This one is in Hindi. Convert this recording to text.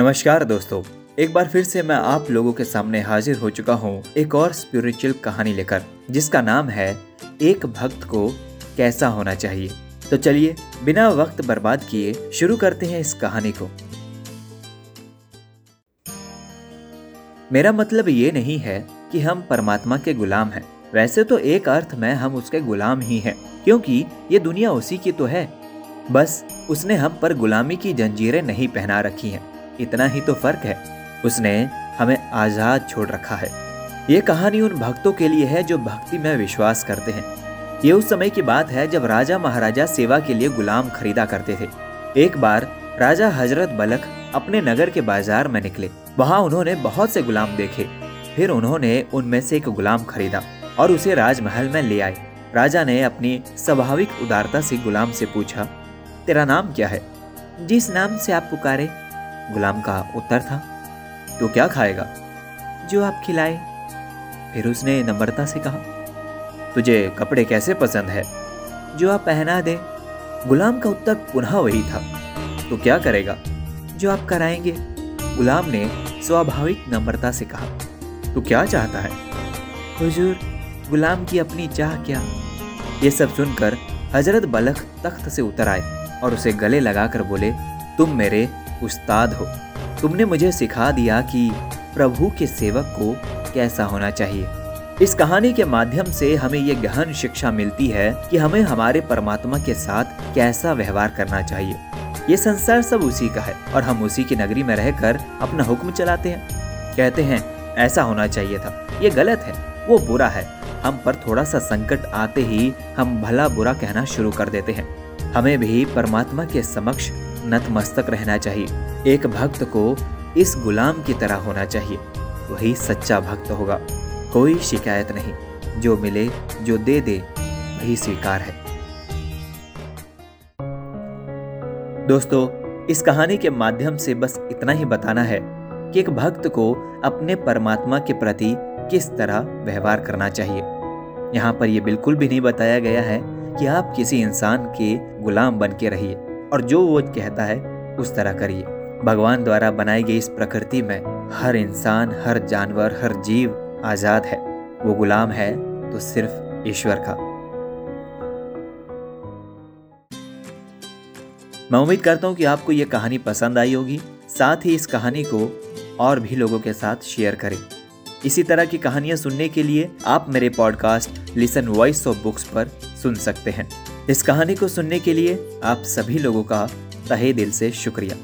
नमस्कार दोस्तों, एक बार फिर से मैं आप लोगों के सामने हाजिर हो चुका हूँ एक और स्पिरिचुअल कहानी लेकर, जिसका नाम है, एक भक्त को कैसा होना चाहिए। तो चलिए, बिना वक्त बर्बाद किए शुरू करते हैं इस कहानी को। मेरा मतलब ये नहीं है कि हम परमात्मा के गुलाम हैं। वैसे तो एक अर्थ में हम उसके गुलाम ही हैं, क्योंकि ये दुनिया उसी की तो है। बस, उसने हम पर गुलामी की जंजीरें नहीं पहना रखी हैं। इतना ही तो फ़र्क है। उसने हमें आज़ाद छोड़ रखा है। ये कहानी उन भक्तों के लिए है जो भक्ति में विश्वास करते हैं। ये उस समय की बात है जब राजा महाराजा सेवा के लिए गुलाम खरीदा करते थे। एक बार राजा हज़रत बलख अपने नगर के बाज़ार में निकले। वहाँ उन्होंने बहुत से गुलाम देखे। फिर उन्होंने उनमें से एक गुलाम खरीदा और उसे राजमहल में ले आए। राजा ने अपनी स्वाभाविक उदारता से गुलाम से पूछा, तेरा नाम क्या है? जिस नाम से आप पुकारे गुलाम का उत्तर था तो क्या खाएगा? जो आप खिलाए। फिर उसने नम्रता से कहा, तुझे कपड़े कैसे पसंद है? जो आप पहना दे। गुलाम का उत्तर पुनः वही था तो क्या करेगा? जो आप कराएँगे? गुलाम ने स्वाभाविक नम्रता से कहा तो क्या चाहता है? हुजूर, गुलाम की अपनी चाह क्या? ये सब सुनकर हज़रत बलख तख्त से उतर आए और उसे गले लगाकर बोले, तुम मेरे उस्ताद हो। तुमने मुझे सिखा दिया कि प्रभु के सेवक को कैसा होना चाहिए। इस कहानी के माध्यम से हमें ये गहन शिक्षा मिलती है कि हमें हमारे परमात्मा के साथ कैसा व्यवहार करना चाहिए। ये संसार सब उसी का है और हम उसी की नगरी में रहकर अपना हुक्म चलाते हैं। कहते हैं, ऐसा होना चाहिए था। ये गलत है, वो बुरा है। हम पर थोड़ा सा संकट आते ही हम भला बुरा कहना शुरू कर देते हैं। हमें भी परमात्मा के समक्ष नतमस्तक रहना चाहिए। एक भक्त को इस गुलाम की तरह होना चाहिए। वही सच्चा भक्त होगा। कोई शिकायत नहीं। जो मिले, जो दे दे, वही स्वीकार है। दोस्तों, इस कहानी के माध्यम से बस इतना ही बताना है कि एक भक्त को अपने परमात्मा के प्रति किस तरह व्यवहार करना चाहिए। यहाँ पर यह बिल्कुल भी नहीं बताया गया है कि आप किसी इंसान के गुलाम बन के रहिए। और जो वो कहता है, उस तरह करिए। भगवान द्वारा बनाई गई इस प्रकृति में हर इंसान, हर जानवर, हर जीव आज़ाद है। वो गुलाम है तो सिर्फ़ ईश्वर का। मैं उम्मीद करता हूँ कि आपको ये कहानी पसंद आई होगी। साथ ही इस कहानी को और भी लोगों के साथ शेयर करें। इसी तरह की कहानियाँ सुनने के लिए आप मेरे podcast listen voice of books पर सुन सकते हैं। इस कहानी को सुनने के लिए आप सभी लोगों का तहे दिल से शुक्रिया।